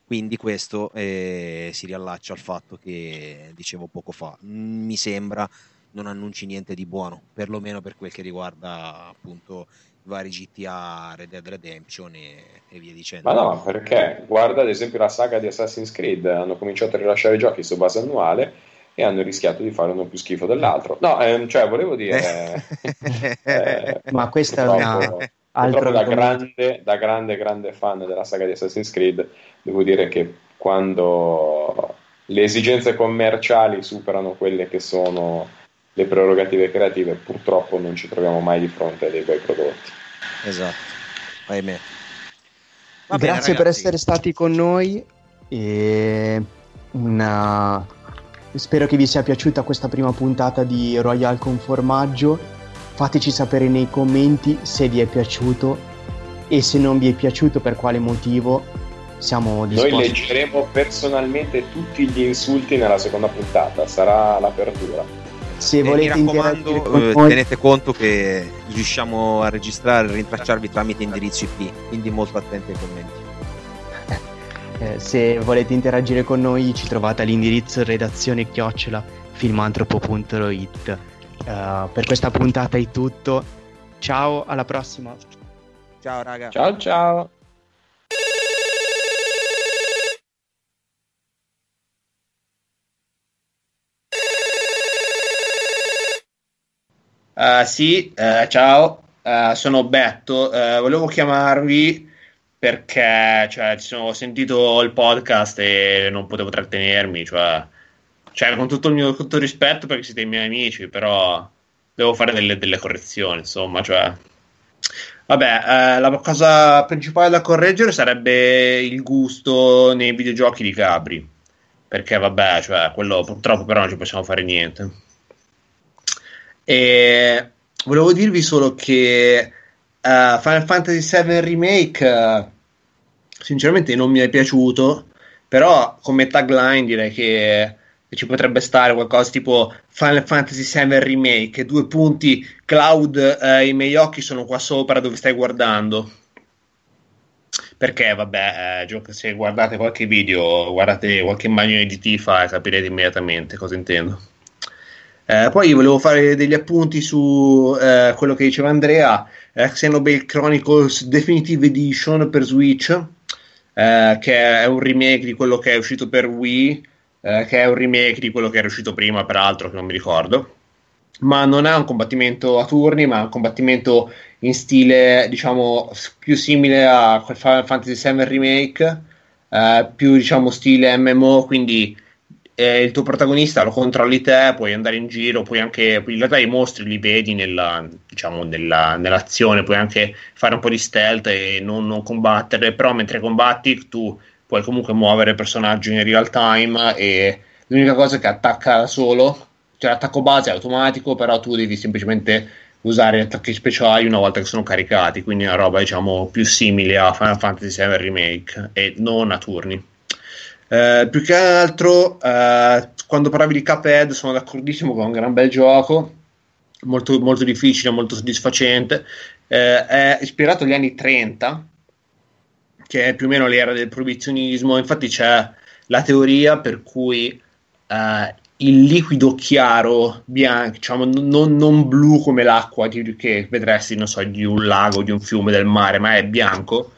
Quindi questo eh, si riallaccia al fatto che dicevo poco fa. Mi sembra non annunci niente di buono, perlomeno per quel che riguarda appunto i vari GTA, Red Dead Redemption e, e, via dicendo. Ma no, perché guarda ad esempio la saga di Assassin's Creed, hanno cominciato a rilasciare giochi su base annuale e hanno rischiato di fare uno più schifo dell'altro. No, ehm, cioè volevo dire... eh, Ma questa è una... Altro da grande, da grande, grande fan della saga di Assassin's Creed, devo dire che quando le esigenze commerciali superano quelle che sono le prerogative creative, purtroppo non ci troviamo mai di fronte a dei bei prodotti. Esatto, ahimè. Va Grazie bene, per essere stati con noi e una... spero che vi sia piaciuta questa prima puntata di Royal con formaggio. Fateci sapere nei commenti se vi è piaciuto e se non vi è piaciuto per quale motivo siamo disposti. Noi leggeremo personalmente tutti gli insulti nella seconda puntata, sarà l'apertura se volete mi raccomando, eh, tenete conto che riusciamo a registrare e rintracciarvi tramite indirizzo IP, quindi molto attenti ai commenti. Eh, se volete interagire con noi ci trovate all'indirizzo redazione chiocciola filmantropo.it Uh, per questa puntata è tutto. Ciao, alla prossima. Ciao raga. Ciao ciao. Uh, sì, uh, ciao, uh, sono Betto. volevo chiamarvi perché cioè, ho sentito il podcast e non potevo trattenermi. Cioè, cioè, con tutto il mio tutto il rispetto perché siete i miei amici, però devo fare delle, delle correzioni. Insomma, cioè. Vabbè, la cosa principale da correggere sarebbe il gusto nei videogiochi di Gabri. Perché, vabbè, cioè, quello purtroppo però non ci possiamo fare niente. E volevo dirvi solo che uh, Final Fantasy VII Remake uh, sinceramente non mi è piaciuto, però come tagline direi che, ci potrebbe stare qualcosa tipo Final Fantasy VII Remake, due punti, Cloud, uh, i miei occhi sono qua sopra dove stai guardando. Perché, vabbè, eh, se guardate qualche video, guardate qualche immagine di Tifa, capirete immediatamente cosa intendo. Eh, poi volevo fare degli appunti su eh, quello che diceva Andrea, eh, Xenoblade Chronicles Definitive Edition per Switch, eh, che è un remake di quello che è uscito per Wii, eh, che è un remake di quello che era uscito prima, peraltro, che non mi ricordo. Ma non è un combattimento a turni, ma un combattimento in stile, diciamo, più simile a Final Fantasy VII Remake, eh, più, diciamo, stile MMO, quindi eh, il tuo protagonista lo controlli te, puoi andare in giro, puoi anche, in realtà i mostri li vedi nella, diciamo, nella, nell'azione, puoi anche fare un po' di stealth e non, non, combattere, però mentre combatti tu puoi comunque muovere il personaggio in real time e l'unica cosa è che attacca solo, cioè l'attacco base è automatico, però tu devi semplicemente usare gli attacchi speciali una volta che sono caricati, quindi una roba diciamo più simile a Final Fantasy VII Remake e non a turni. Eh, più che altro, eh, quando parlavi di Cuphead, sono d'accordissimo con un gran bel gioco, molto, molto difficile, molto soddisfacente. Eh, è ispirato agli anni 30, che è più o meno l'era del proibizionismo. Infatti, c'è la teoria per cui eh, il liquido chiaro, bianco, diciamo non, non blu come l'acqua che vedresti, non so, di un lago, di un fiume, del mare, ma è bianco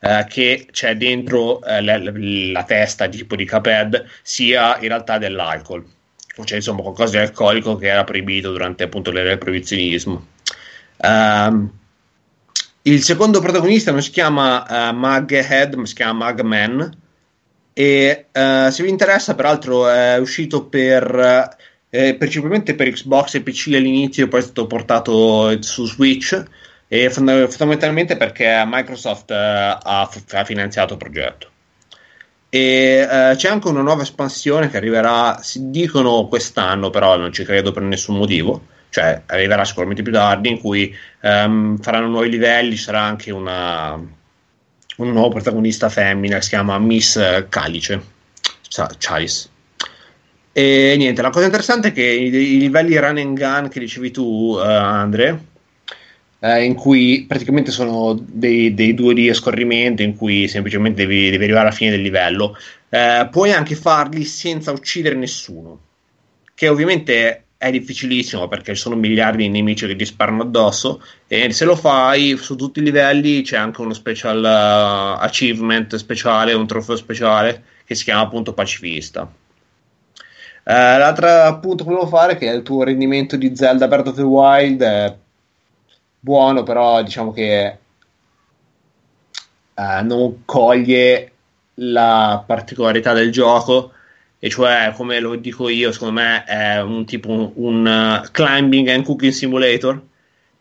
eh, che c'è dentro eh, la, la, testa tipo di Caped sia in realtà dell'alcol. Cioè insomma qualcosa di alcolico che era proibito durante appunto l'era del proibizionismo. Um, il secondo protagonista non si chiama uh, Maghead ma si chiama Magman e uh, se vi interessa peraltro è uscito per eh, principalmente per Xbox e PC all'inizio poi è stato portato su Switch e fondamentalmente perché Microsoft eh, ha, ha, finanziato il progetto. E eh, c'è anche una nuova espansione che arriverà, si dicono quest'anno, però non ci credo per nessun motivo. Cioè, arriverà sicuramente più tardi, in cui ehm, faranno nuovi livelli. Ci sarà anche una, un nuovo protagonista femmina che si chiama Miss Calice. Chalice. E niente, la cosa interessante è che i, i livelli run and gun che dicevi tu, uh, Andre, eh, in cui praticamente sono dei, dei 2D a scorrimento in cui semplicemente devi, devi, arrivare alla fine del livello. Eh, puoi anche farli senza uccidere nessuno, che ovviamente è difficilissimo perché ci sono miliardi di nemici che ti sparano addosso e se lo fai su tutti i livelli c'è anche uno special uh, achievement speciale, un trofeo speciale che si chiama appunto pacifista. Uh, l'altro appunto che volevo fare che è il tuo rendimento di Zelda Breath of the Wild è buono, però diciamo che uh, non coglie la particolarità del gioco. E cioè come lo dico io secondo me è un tipo un, uh, climbing and cooking simulator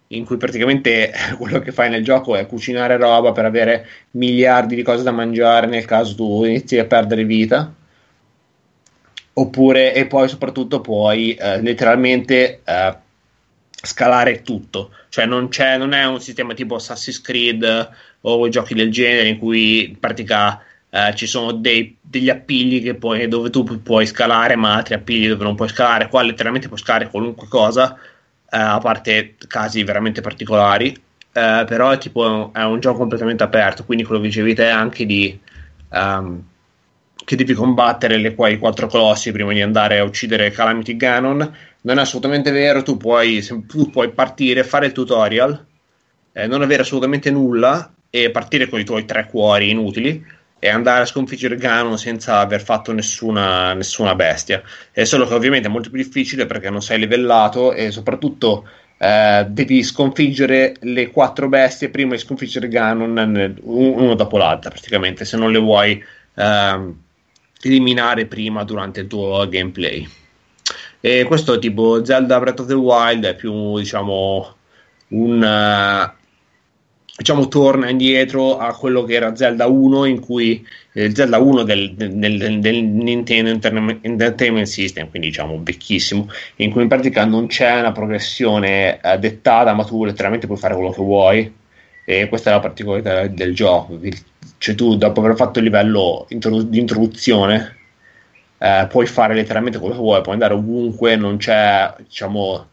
in cui praticamente quello che fai nel gioco è cucinare roba per avere miliardi di cose da mangiare nel caso tu inizi a perdere vita. Oppure e poi soprattutto puoi uh, letteralmente uh, scalare tutto, cioè non, non è un sistema tipo Assassin's Creed o giochi del genere in cui in pratica eh, ci sono dei, degli appigli puoi, dove tu puoi scalare, ma altri appigli dove non puoi scalare. Qua letteralmente puoi scalare qualunque cosa, eh, a parte casi veramente particolari. Eh, però è tipo è un gioco completamente aperto, quindi quello che dicevi te anche di um, che devi combattere le quai quattro colossi prima di andare a uccidere Calamity Ganon. Non è assolutamente vero, tu puoi, tu puoi partire, fare il tutorial, eh, non avere assolutamente nulla e partire con i tuoi tre cuori inutili e andare a sconfiggere Ganon senza aver fatto nessuna, nessuna bestia. È solo che ovviamente è molto più difficile perché non sei livellato e soprattutto eh, devi sconfiggere le quattro bestie prima di sconfiggere Ganon uno dopo l'altra praticamente se non le vuoi eh, eliminare prima durante il tuo gameplay. E questo tipo Zelda Breath of the Wild è più diciamo un uh, diciamo torna indietro a quello che era Zelda 1 in cui eh, Zelda 1 del, del, del, Nintendo Entertainment System quindi diciamo vecchissimo in cui in pratica non c'è una progressione eh, dettata ma tu letteralmente puoi fare quello che vuoi e questa è la particolarità del gioco cioè tu dopo aver fatto il livello introdu- di introduzione eh, puoi fare letteralmente quello che vuoi, puoi andare ovunque, non c'è diciamo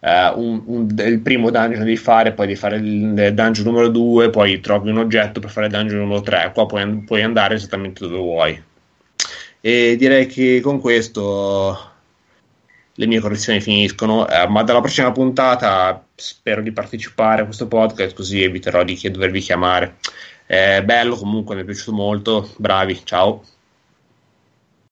eh, un, un, il primo dungeon devi fare, poi devi fare il dungeon numero 2, poi trovi un oggetto per fare il dungeon numero 3, qua puoi, puoi andare esattamente dove vuoi. E direi che con questo le mie correzioni finiscono, eh, ma dalla prossima puntata spero di partecipare a questo podcast così eviterò di dovervi chiamare. È bello comunque, mi è piaciuto molto, bravi, ciao.